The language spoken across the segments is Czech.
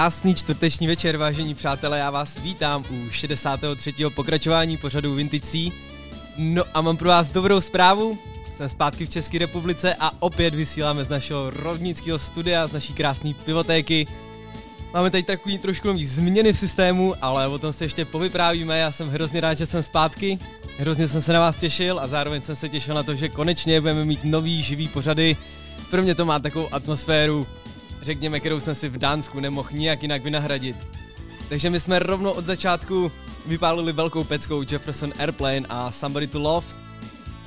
Krásný čtvrteční večer, vážení přátelé, já vás vítám u 63. pokračování pořadu Vinticí. No a mám pro vás dobrou zprávu, jsem zpátky v České republice a opět vysíláme z našeho rovnického studia, z naší krásné pivotéky. Máme tady takový trošku nový změny v systému, ale o tom se ještě povyprávíme, já jsem hrozně rád, že jsem zpátky. Hrozně jsem se na vás těšil a zároveň jsem se těšil na to, že konečně budeme mít nový živý pořady. Pro mě to má takovou atmosféru, řekněme, kterou jsem si v Dánsku nemohl nijak jinak vynahradit. Takže my jsme rovnou od začátku vypálili velkou peckou Jefferson Airplane a Somebody to Love.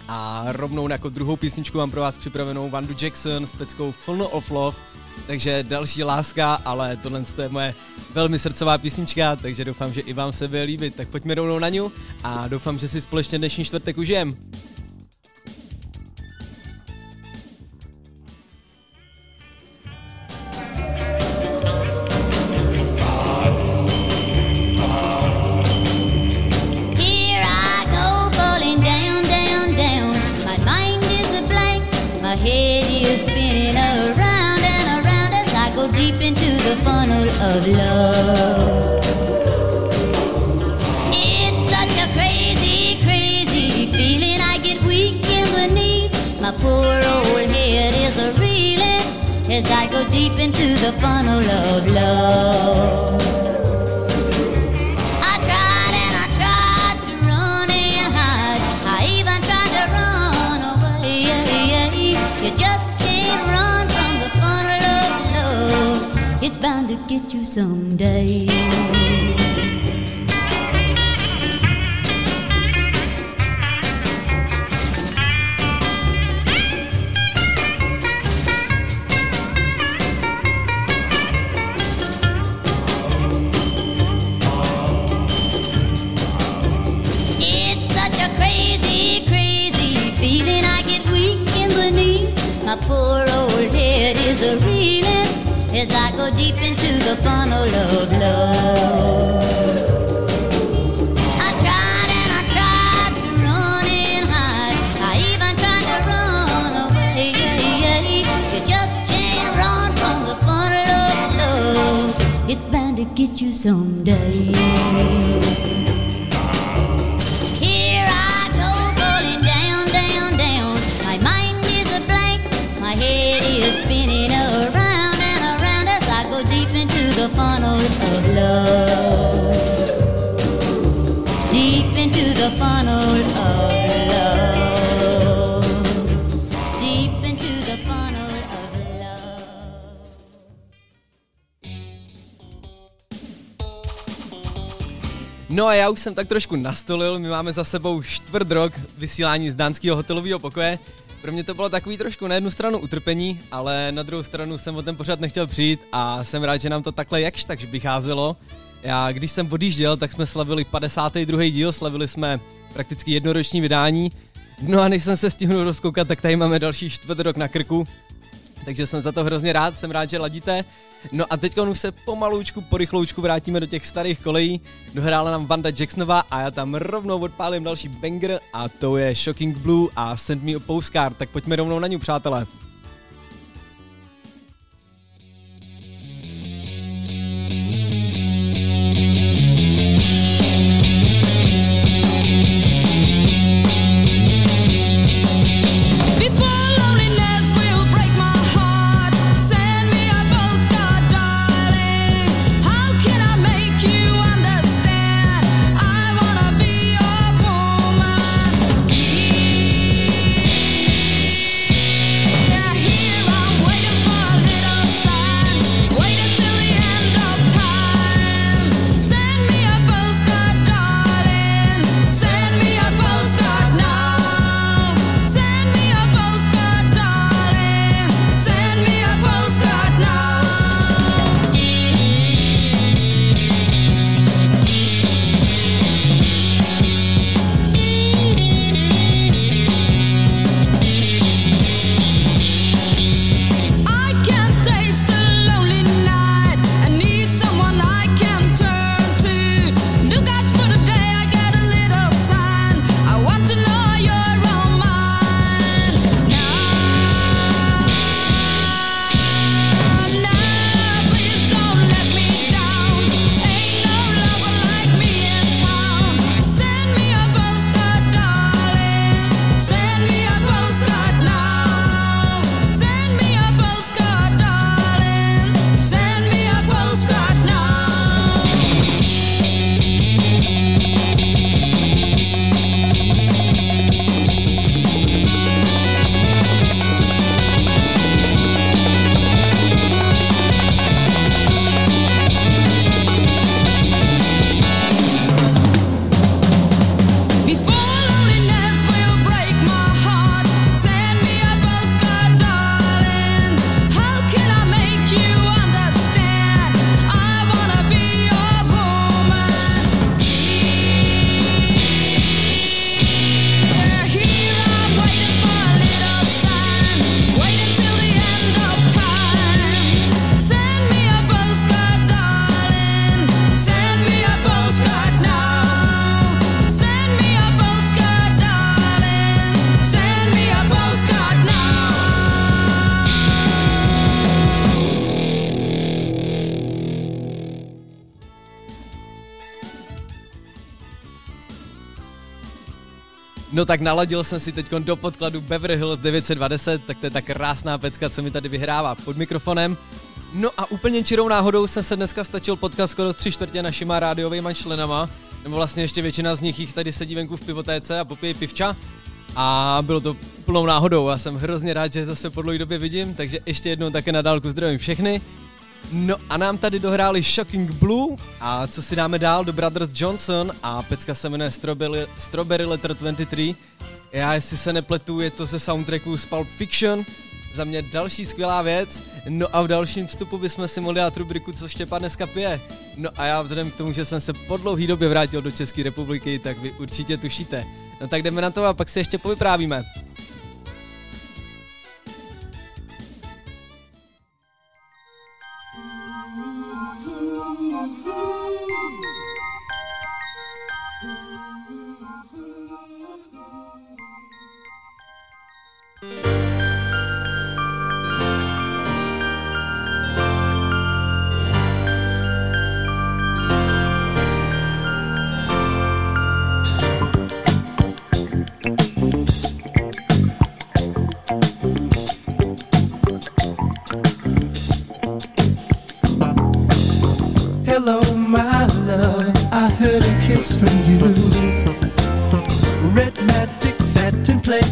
A rovnou jako druhou písničku mám pro vás připravenou Vandu Jackson s peckou Full of Love. Takže další láska, ale tohle je moje velmi srdcová písnička, takže doufám, že i vám se bude líbit. Tak pojďme rovnou na ňu a doufám, že si společně dnešní čtvrtek užijem. The funnel of love. Deep into the funnel of. No a já už jsem tak trošku nastolil, my máme za sebou čtvrt rok vysílání z dánského hotelového pokoje, pro mě to bylo takový trošku na jednu stranu utrpení, ale na druhou stranu jsem o ten pořád nechtěl přijít a jsem rád, že nám to takhle jakž tak vycházelo. Já, když jsem odjížděl, tak jsme slavili 52. díl, slavili jsme prakticky jednoroční vydání. No a než jsem se stihnul rozkoukat, tak tady máme další čtvrt rok na krku. Takže jsem za to hrozně rád, jsem rád, že ladíte. No a teď už se pomaloučku, po rychloučku vrátíme do těch starých kolejí. Dohrála nám Vanda Jacksonová a já tam rovnou odpálím další banger a to je Shocking Blue a Send Me a Postcard. Tak pojďme rovnou na ňu, přátelé. No tak naladil jsem si teď do podkladu Beverly Hills 920, tak to je ta krásná pecka, co mi tady vyhrává pod mikrofonem. No a úplně čirou náhodou jsem se dneska stačil potkat skoro tři čtvrtě našima rádiovými členama, nebo vlastně ještě většina z nich jich tady sedí venku v pivotéce a popíjí pivča. A bylo to plnou náhodou, já jsem hrozně rád, že zase po dlouhé době vidím, takže ještě jednou také na dálku zdravím všechny. No a nám tady dohráli Shocking Blue a co si dáme dál do Brothers Johnson a pecka se jmenuje Strawberry, Strawberry Letter 23. Já jestli se nepletu, je to ze soundtracku z Pulp Fiction. Za mě další skvělá věc. No a v dalším vstupu bychom si mohli dát rubriku, co Štěpán dneska pije. No a já vzhledem k tomu, že jsem se po dlouhý době vrátil do České republiky, tak vy určitě tušíte. No tak jdeme na to a pak si ještě povyprávíme. hello, my love. I heard a kiss from you. Red magic satin playing.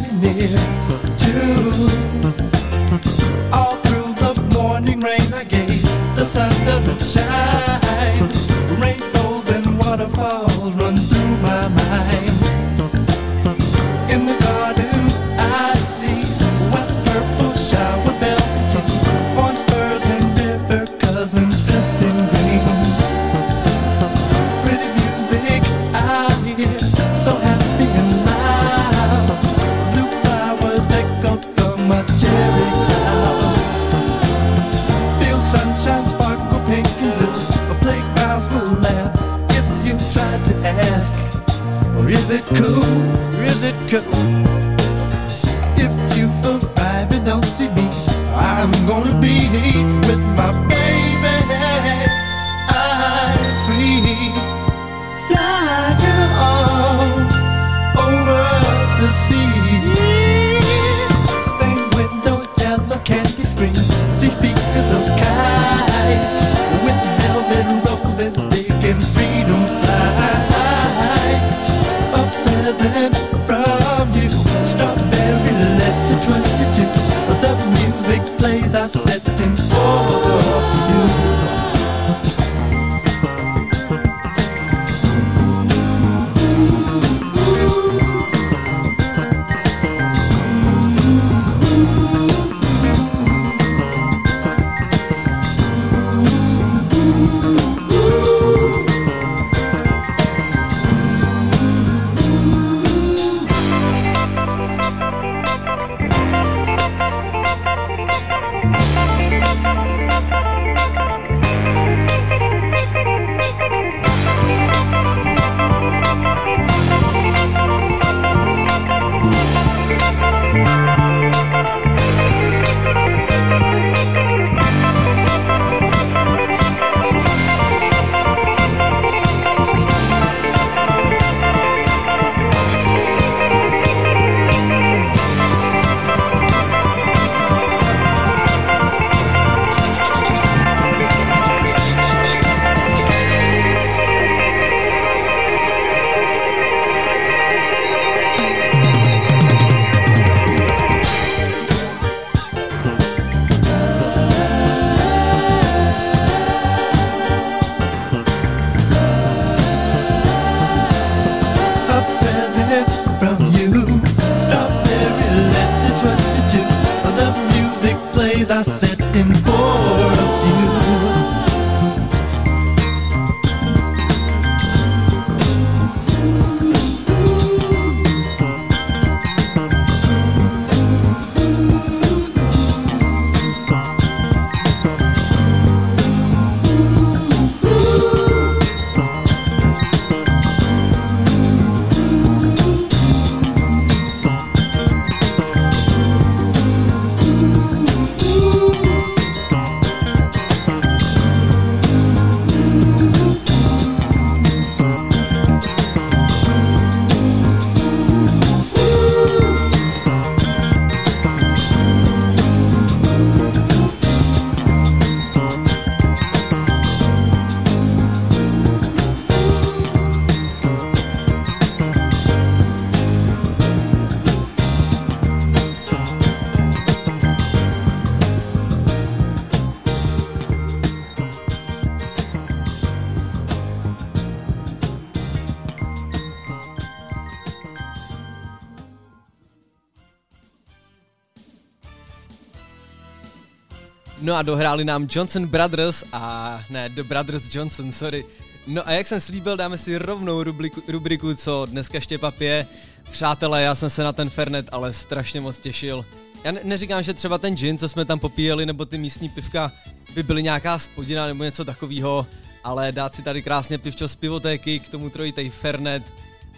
No a dohráli nám Johnson Brothers a ne, The Brothers Johnson, sorry. No a jak jsem slíbil, dáme si rovnou rubriku, rubriku co dneska Štěpa pije. Přátelé, já jsem se na ten Fernet ale strašně moc těšil. Já ne- neříkám, že třeba ten gin, co jsme tam popíjeli, nebo ty místní pivka by byly nějaká spodina nebo něco takového, ale dát si tady krásně pivčo z pivotéky, k tomu trojitej Fernet,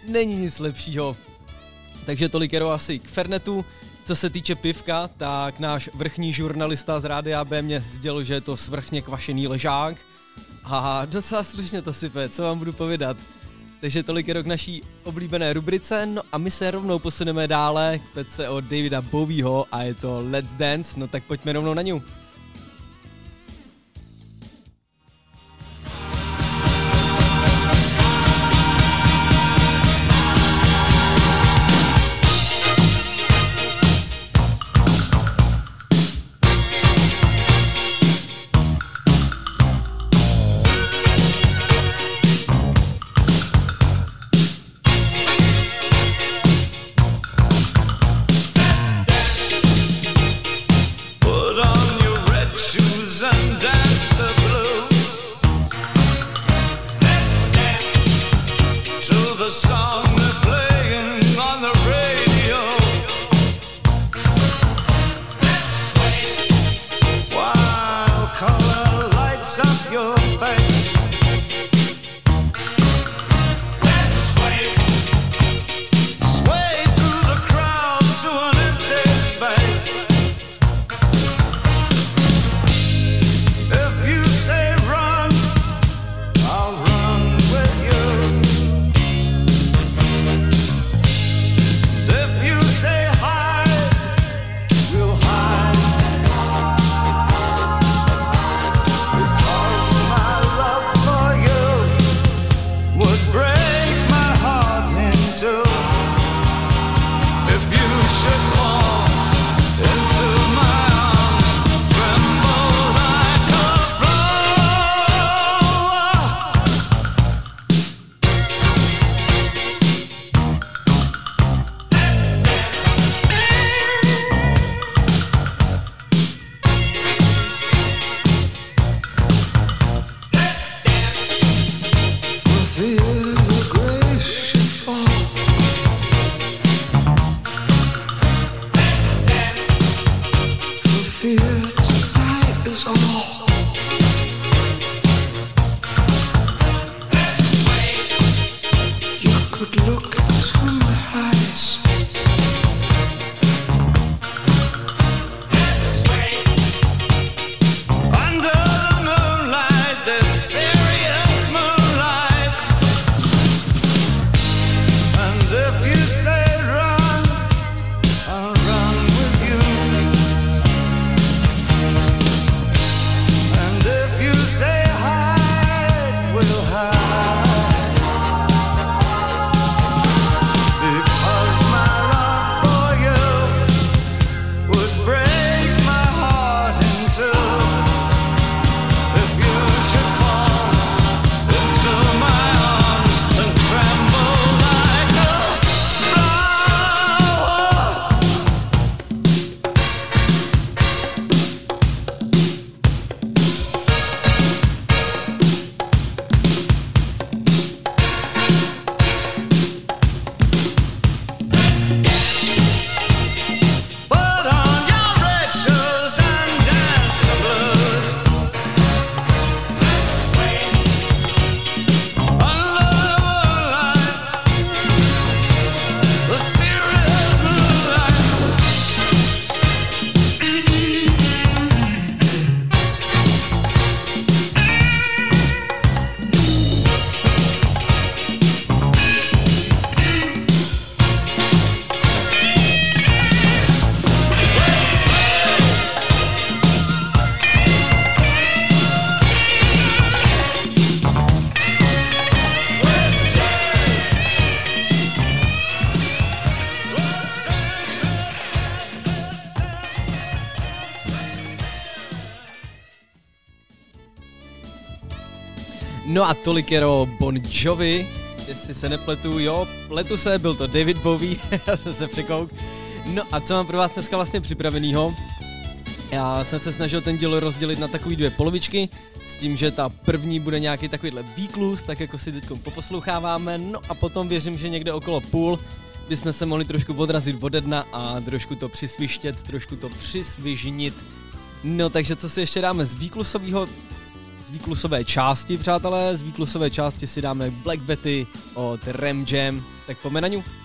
není nic lepšího. Takže tolik jenom asi k Fernetu. Co se týče pivka, tak náš vrchní žurnalista z Rádia B mě sdělil, že je to svrchně kvašený ležák. A docela slušně to sype, co vám budu povědat. Takže tolik je k naší oblíbené rubrice, no a my se rovnou posuneme dále k pece od Davida Bowieho a je to Let's Dance, no tak pojďme rovnou na ňu. A tolik jero Bon Jovi, jestli se nepletu, jo, pletu se, byl to David Bowie, já jsem se překouk. No a co mám pro vás dneska vlastně připravenýho? Já jsem se snažil ten díl rozdělit na takové dvě polovičky, s tím, že ta první bude nějaký takovýhle výklus, tak jako si teď poposloucháváme, no a potom věřím, že někde okolo půl bychom se mohli trošku odrazit ode dna a trošku to přisvištět, trošku to přisvižnit. No takže co si ještě dáme z výklusového výklusové části, přátelé, z výklusové části si dáme Black Betty od Ram Jam, tak po menaňu. Whoa,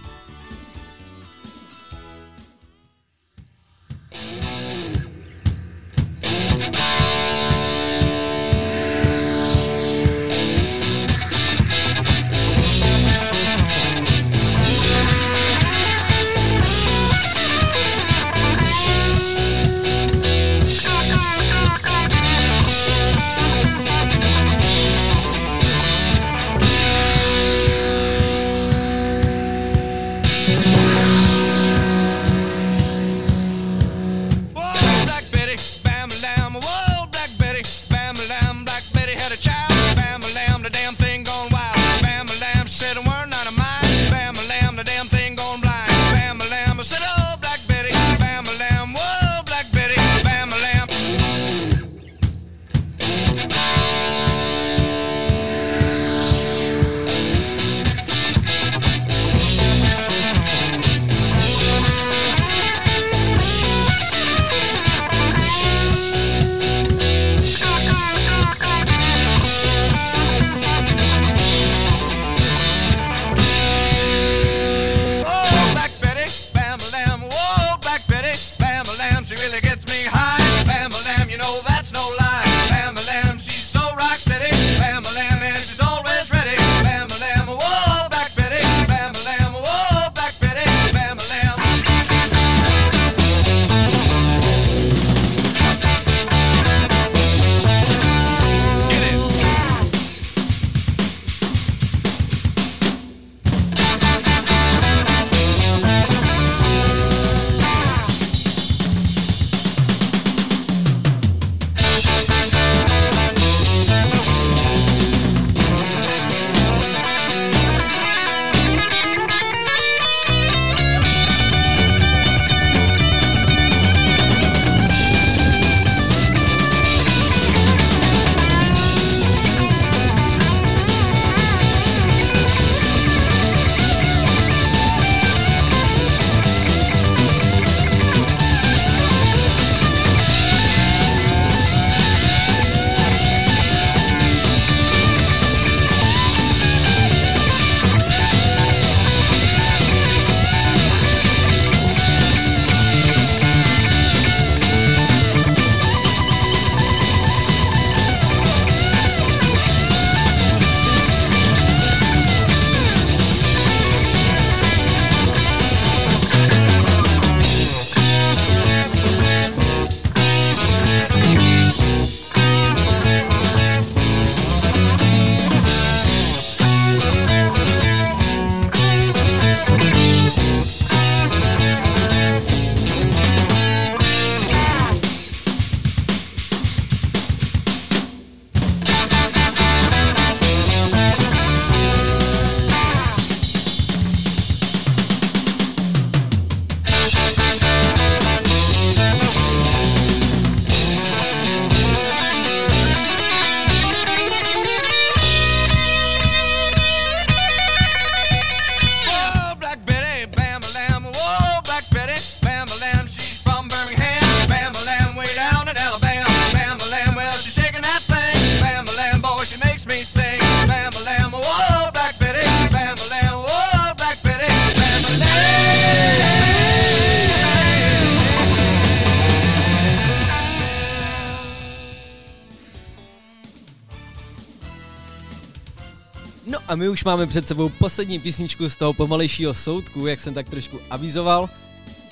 my už máme před sebou poslední písničku z toho pomalejšího soudku, jak jsem tak trošku avizoval.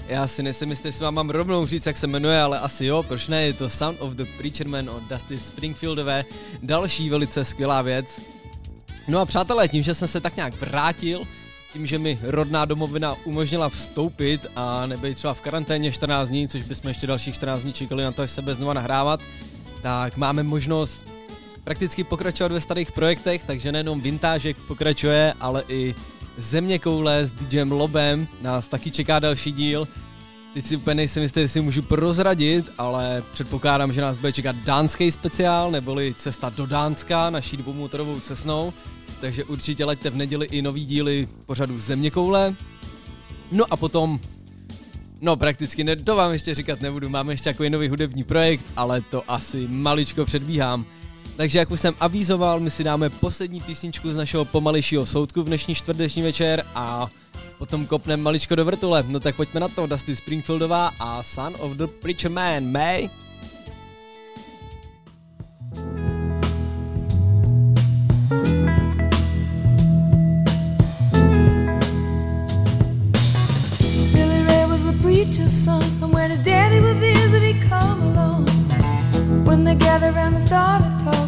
Já si nejsem jistý, jestli vám mám rovnou říct, jak se jmenuje, ale asi jo, proč ne, je to Sound of the Preacher Man od Dusty Springfieldové, další velice skvělá věc. No a přátelé, tím, že jsem se tak nějak vrátil, tím, že mi rodná domovina umožnila vstoupit a nebejt třeba v karanténě 14 dní, což bychom ještě dalších 14 dní čekali na to, až sebe znova nahrávat, tak máme možnost prakticky pokračovat ve starých projektech, takže nejenom Vintážek pokračuje, ale i Země koule s DJem Lobem nás taky čeká další díl. Teď si úplně nejsem jistý, jestli můžu prozradit, ale předpokládám, že nás bude čekat dánský speciál, neboli cesta do Dánska naší dvoumotorovou cestnou. Takže určitě leďte v neděli i nový díly pořadu Země koule. No a potom, no prakticky ne, to vám ještě říkat nebudu, máme ještě takový nový hudební projekt, ale to asi maličko předbíhám. Takže jak už jsem avízoval, my si dáme poslední písničku z našeho pomalejšího soudku v dnešní čtvrteční večer a potom kopneme maličko do vrtule. No tak pojďme na to, Dusty Springfieldová a Son of the Preacher Man, May. Preacher's son, and when his daddy would visit, he'd come along. When they gathered around and started talking,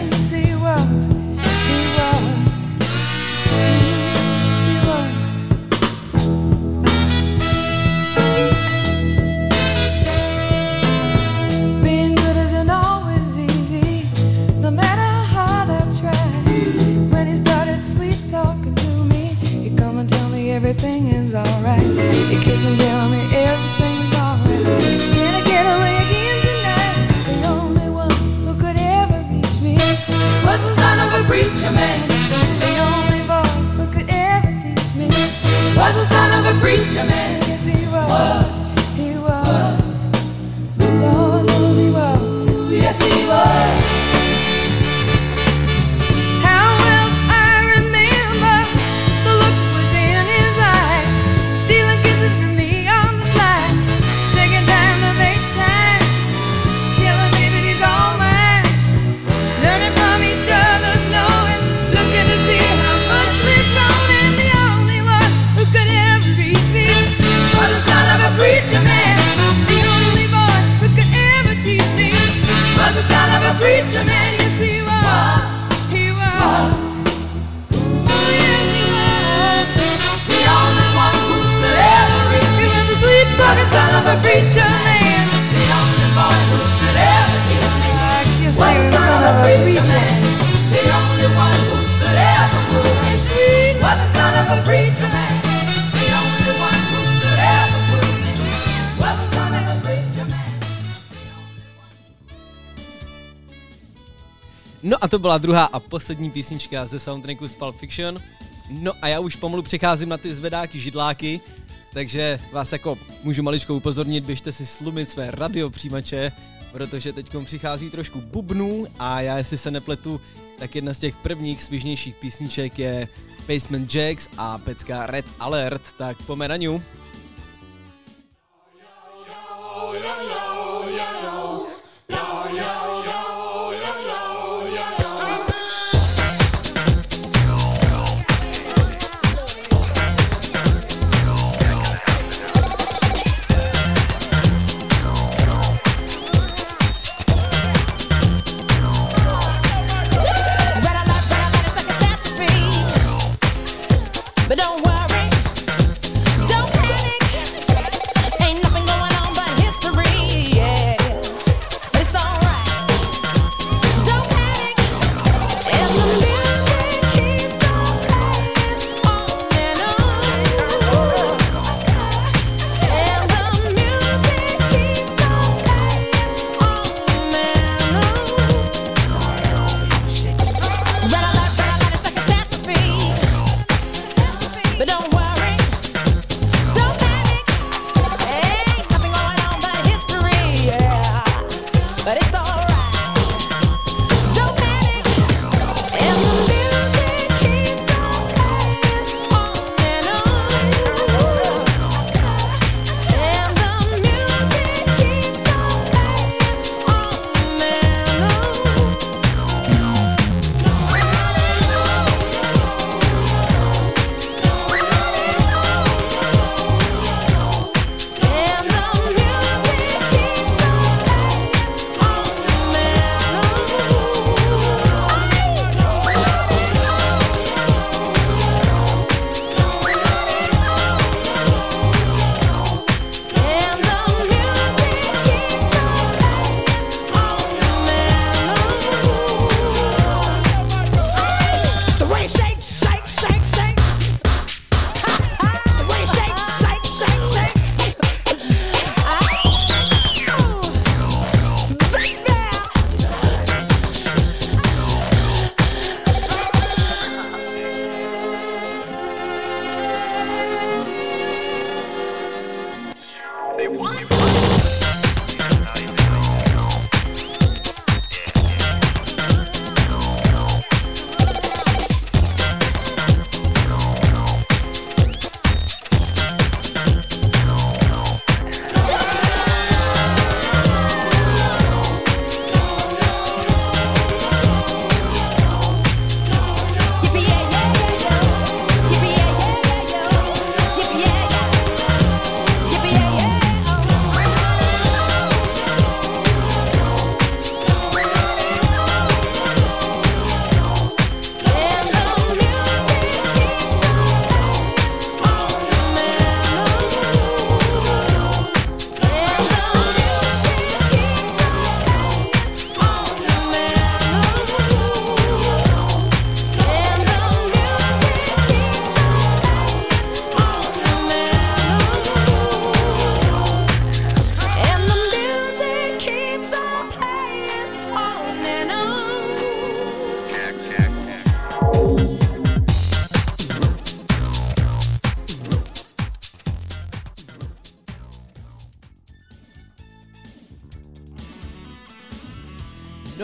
No a to byla druhá a poslední písnička ze soundtracku z Pulp Fiction. No a já už pomalu přecházím na ty zvedáky židláky, takže vás jako můžu maličko upozornit, běžte si slumit své radiopřijímače, protože teď přichází trošku bubnů a já jestli se nepletu, tak jedna z těch prvních svižnějších písniček je Basement Jacks a pecka Red Alert, tak pome na ňu. Red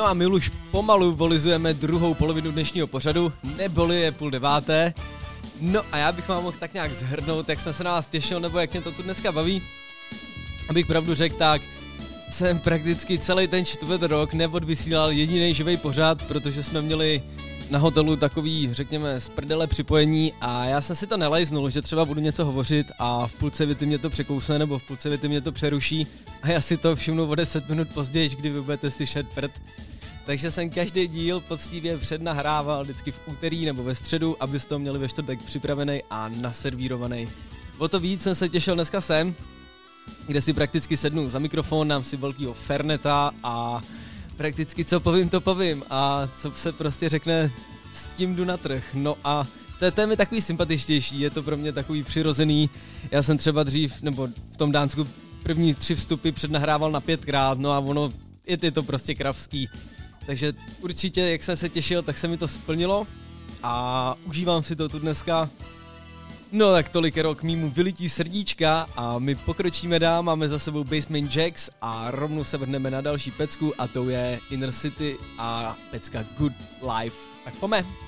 a my už pomalu volizujeme druhou polovinu dnešního pořadu, neboli je půl deváté. No a já bych vám mohl tak nějak zhrnout, jak jsem se na vás těšil, nebo jak mě to tu dneska baví. Abych pravdu řekl, tak jsem prakticky celý ten čtvrt rok neodvysílal jediný živý pořád, protože jsme měli na hotelu takový, řekněme, z prdele připojení a já jsem si to nelajznul, že třeba budu něco hovořit a v půlce věty mě to překousne nebo v půlce věty mě to přeruší a já si to všimnu o 10 minut později, kdy vy budete slyšet prd. Takže jsem každý díl poctivě přednahrával vždycky v úterý nebo ve středu, abyste to měli ve čtvrtek připravený a naservírovaný. O to víc jsem se těšil dneska sem, kde si prakticky sednu za mikrofon, dám si velkýho Ferneta a prakticky co povím, to povím a co se prostě řekne, s tím jdu na trh. No a to, to je mi takový sympatičtější, je to pro mě takový přirozený. Já jsem třeba dřív, nebo v tom Dánsku první tři vstupy přednahrával na pětkrát, no a ono, je, je to prostě kravský. Takže určitě, jak jsem se těšil, tak se mi to splnilo a užívám si to tu dneska. No tak tolik rok mýmu vylití srdíčka a my pokročíme dál, máme za sebou Basement Jacks a rovnou se vrhneme na další pecku a to je Inner City a pecka Good Life. Tak pome.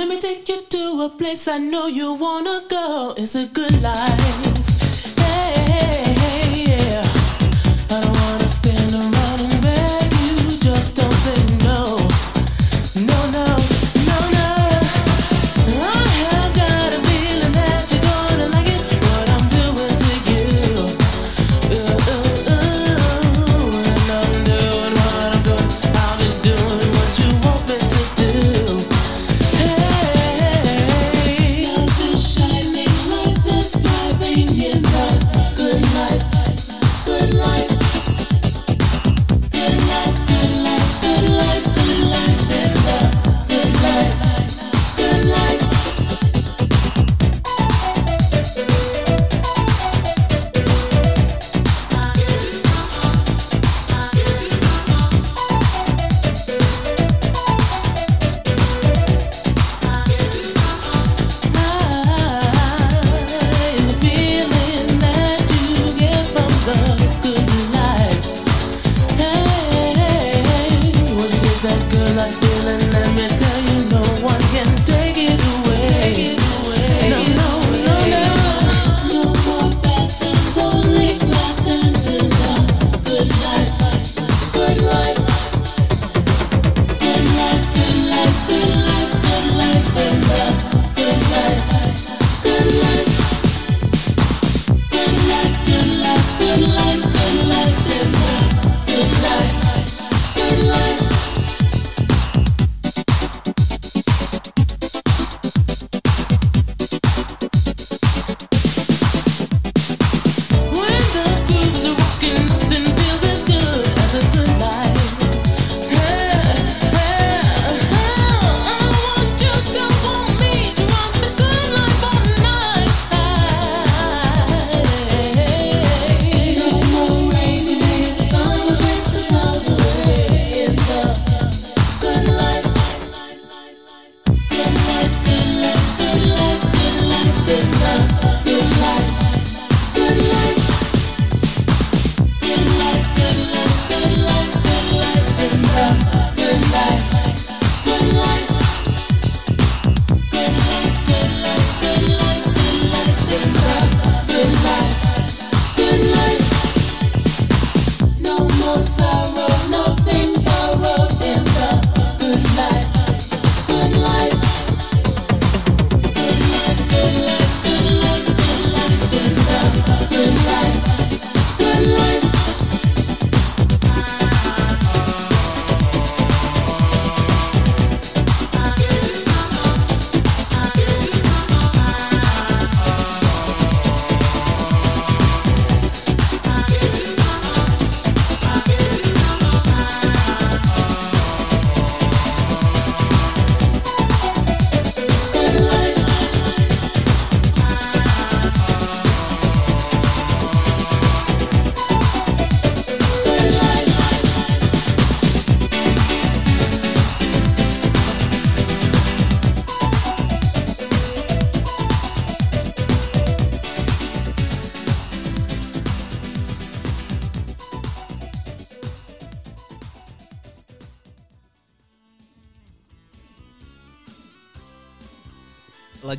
Let me take you to a place I know you wanna go. It's a good life.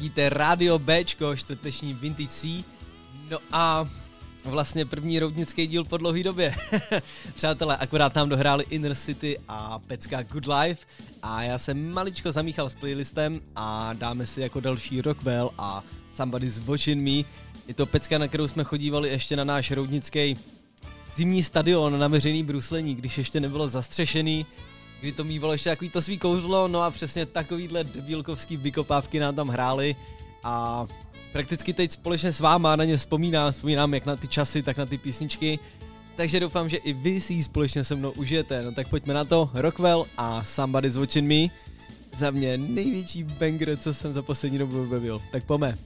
Ladíte Radio Bčko, čtvrteční Vintage C. No a vlastně první roudnický díl po dlouhé době. Přátelé, akorát nám dohráli Inner City a Pecka Good Life a já jsem maličko zamíchal s playlistem a dáme si jako další Rockwell a Somebody's Watching Me. Je to pecka, na kterou jsme chodívali ještě na náš roudnický zimní stadion na veřejný bruslení, když ještě nebylo zastřešený, kdy to mývalo ještě takový to svý kouzlo, no a přesně takovýhle debilkovský vykopávky nám tam hráli a prakticky teď společně s váma na ně vzpomínám, vzpomínám jak na ty časy, tak na ty písničky, takže doufám, že i vy si ji společně se mnou užijete, no tak pojďme na to, Rockwell a Somebody's Watching Me, za mě největší banger, co jsem za poslední dobu objevil, tak pome.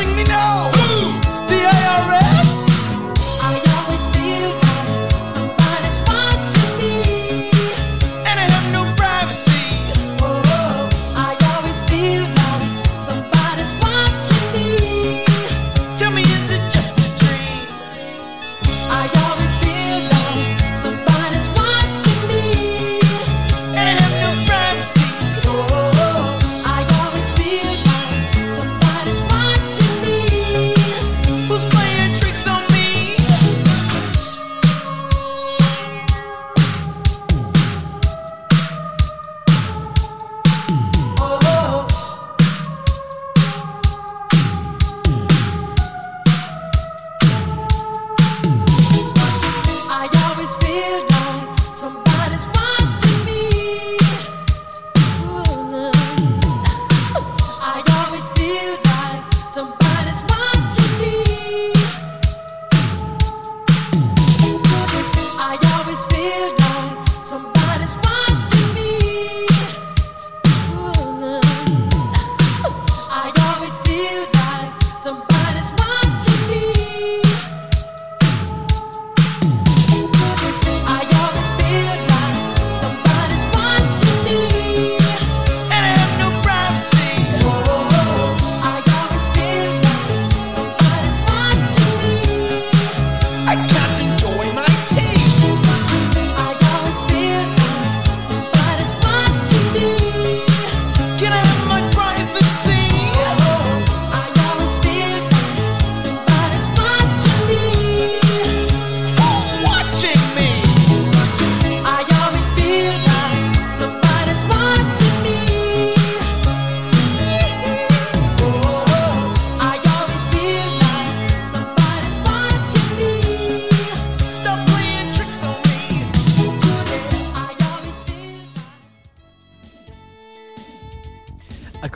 watching me now.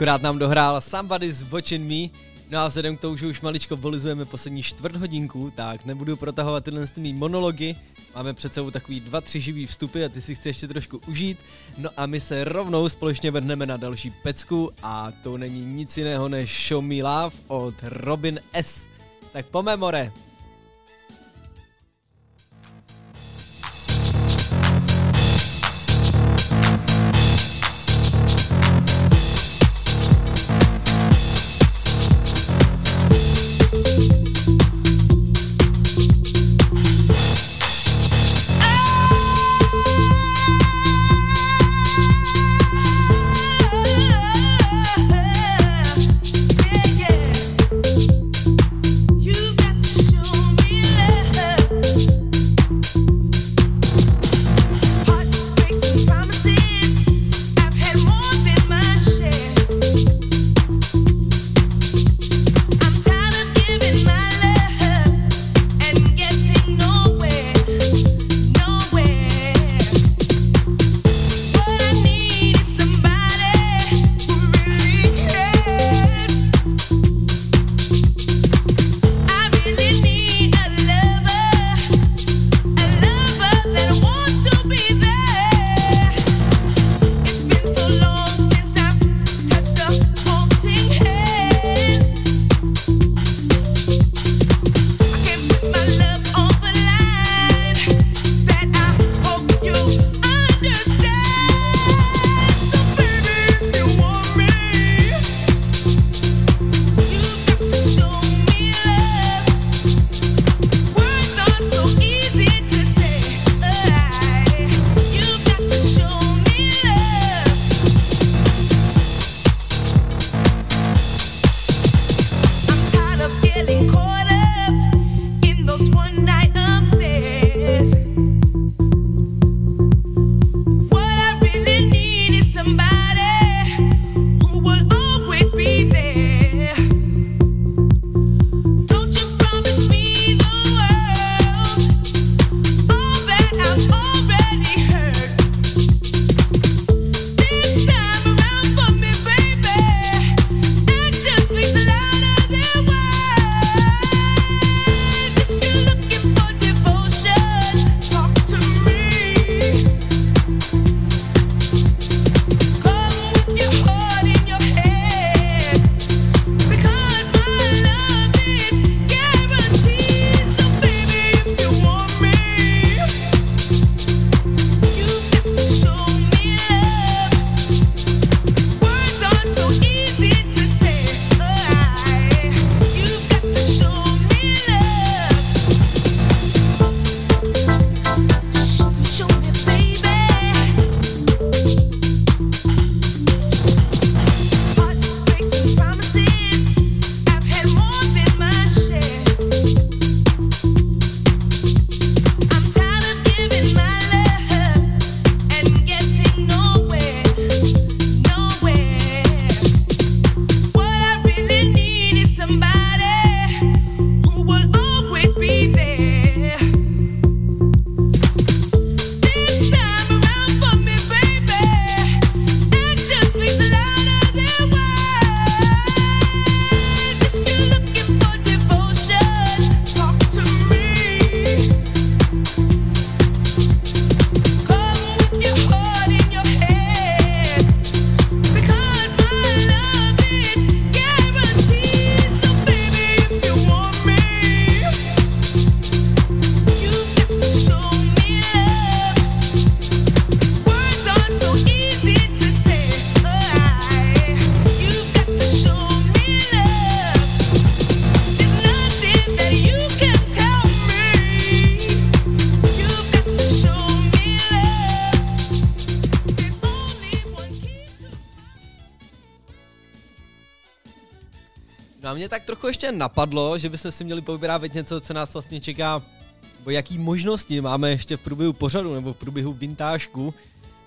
Akorát nám dohrál Somebody's Watching Me, no a vzhledem k tomu, že už maličko volizujeme poslední čtvrt hodinku, tak nebudu protahovat tyhle ty monology, máme před sebou takový dva, tři živý vstupy a ty si chci ještě trošku užít, no a my se rovnou společně vrhneme na další pecku a to není nic jiného než Show Me Love od Robin S. Tak po memore. Trochu ještě napadlo, že bychom si měli povyprávět něco, co nás vlastně čeká, nebo jaký možnosti máme ještě v průběhu pořadu nebo v průběhu vintážku.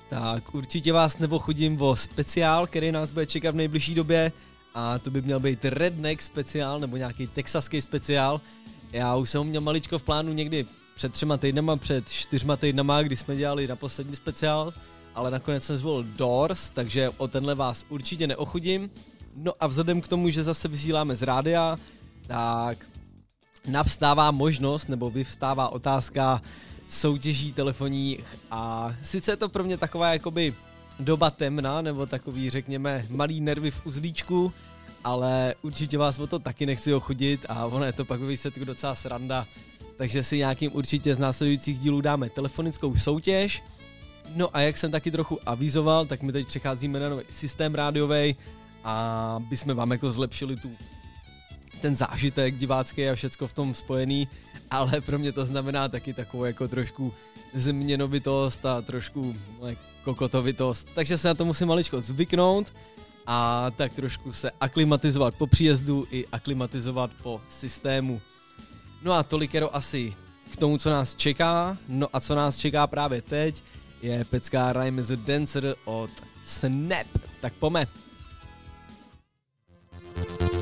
Tak určitě vás nebo chodím o speciál, který nás bude čekat v nejbližší době a to by měl být Redneck speciál nebo nějaký texaský speciál. Já už jsem ho měl maličko v plánu někdy před třema týdnama, před čtyřma týdnama, kdy jsme dělali na poslední speciál, ale nakonec jsem zvolil Doors, takže o tenhle vás určitě neochudím. No a vzhledem k tomu, že zase vysíláme z rádia, tak navstává možnost, nebo vyvstává otázka soutěží telefonních. A sice je to pro mě taková jakoby doba temna, nebo takový řekněme malý nervy v uzlíčku, ale určitě vás o to taky nechci ochudit a ono je to pak ve výsledku docela sranda, takže si nějakým určitě z následujících dílů dáme telefonickou soutěž. No a jak jsem taky trochu avizoval, tak my teď přecházíme na nový systém rádiový a bychom vám jako zlepšili tu ten zážitek divácký a všecko v tom spojený, ale pro mě to znamená taky takovou jako trošku změnovitost a trošku no, kokotovitost, takže se na to musím maličko zvyknout a tak trošku se aklimatizovat po příjezdu i aklimatizovat po systému. No a tolikero asi k tomu, co nás čeká. No a co nás čeká právě teď, je pecká Rhyme a Dancer od Snap. Tak pome. Thank you.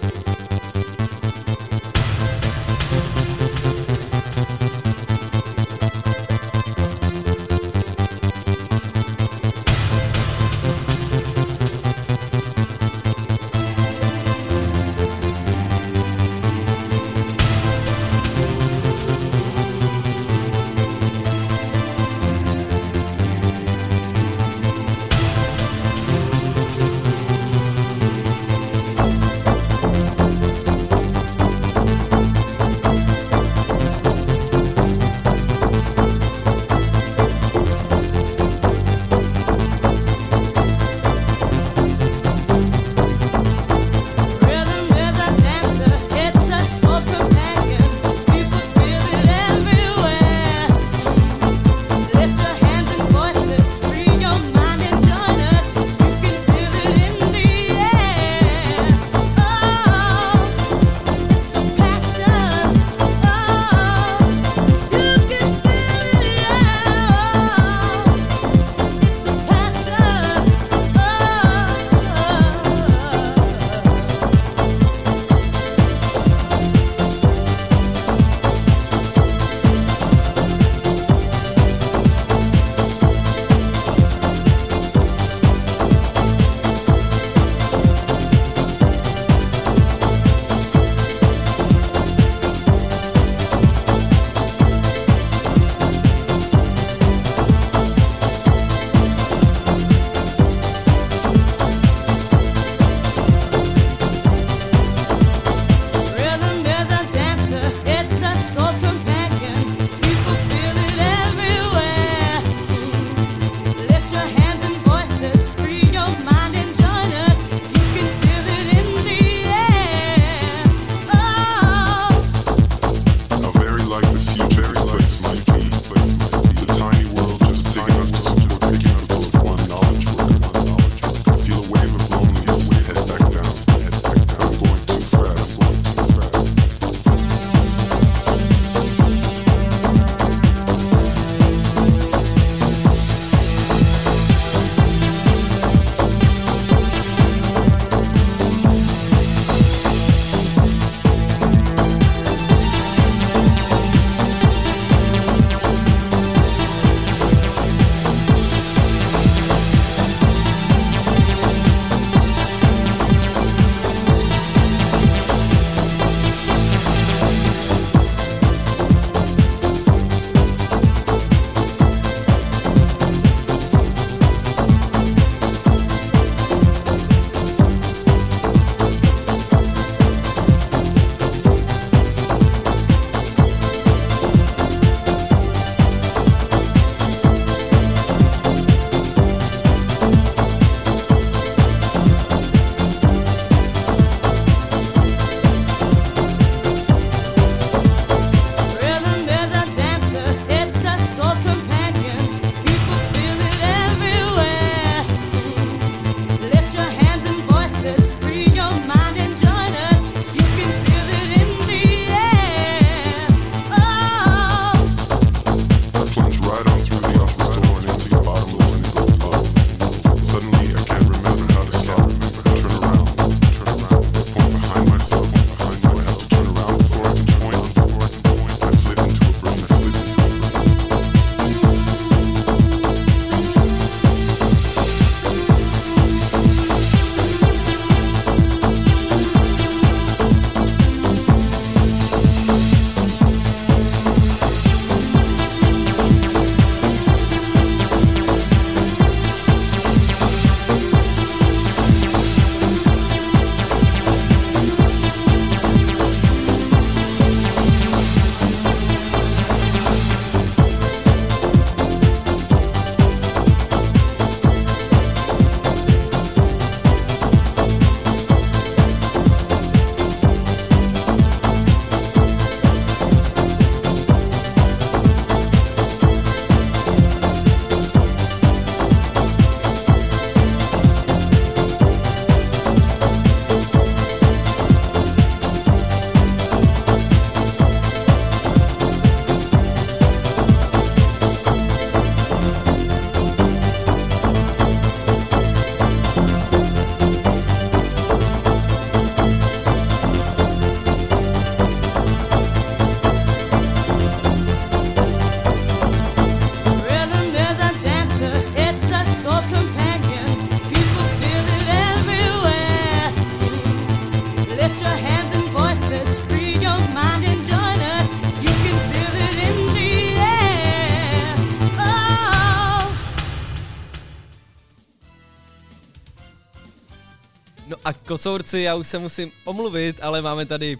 Kocourci, já už se musím omluvit, ale máme tady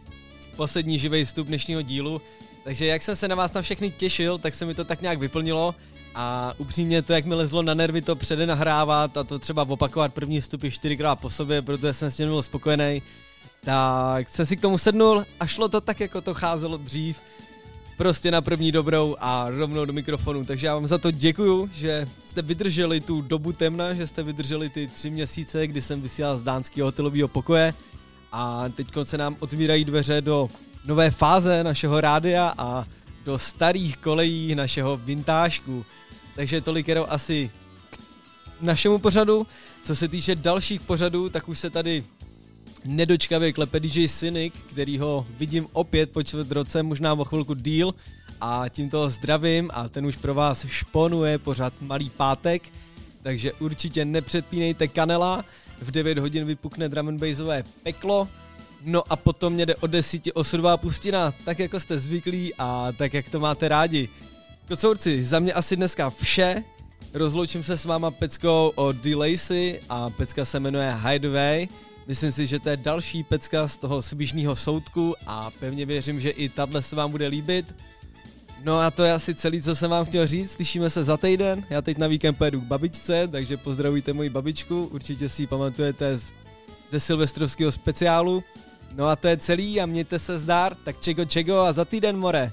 poslední živý vstup dnešního dílu. Takže jak jsem se na vás na všechny těšil, tak se mi to tak nějak vyplnilo. A upřímně to, jak mi lezlo na nervy to přede nahrávat a to třeba opakovat první vstupy čtyřikrát po sobě, protože jsem s tím byl spokojený, tak jsem si k tomu sednul a šlo to tak, jako to cházelo dřív. Prostě na první dobrou a rovnou do mikrofonu. Takže já vám za to děkuju, že jste vydrželi tu dobu temna, že jste vydrželi ty tři měsíce, kdy jsem vysílal z dánského hotelového pokoje. A teď se nám otvírají dveře do nové fáze našeho rádia a do starých kolejí našeho vintážku. Takže tolik jenom asi k našemu pořadu. Co se týče dalších pořadů, tak už se tady nedočkavě klepe DJ Cynic, který ho vidím opět po čtvrt roce, možná o chvilku díl a tímto ho zdravím a ten už pro vás šponuje pořád Malý pátek, takže určitě nepředpínejte kanela, v 9 hodin vypukne drum and bassové peklo, no a potom mě jde o desíti osudová pustina, tak jako jste zvyklí a tak jak to máte rádi. Kocourci, za mě asi dneska vše, rozloučím se s váma peckou o Delacy a pecka se jmenuje Hideaway. Myslím si, že to je další pecka z toho sběžného soudku a pevně věřím, že i tahle se vám bude líbit. No a to je asi celý, co jsem vám chtěl říct. Slyšíme se za týden. Já teď na víkend pojedu k babičce, takže pozdravujte moji babičku. Určitě si ji pamatujete z, ze silvestrovského speciálu. No a to je celý a mějte se zdar. Tak čego čego a za týden more.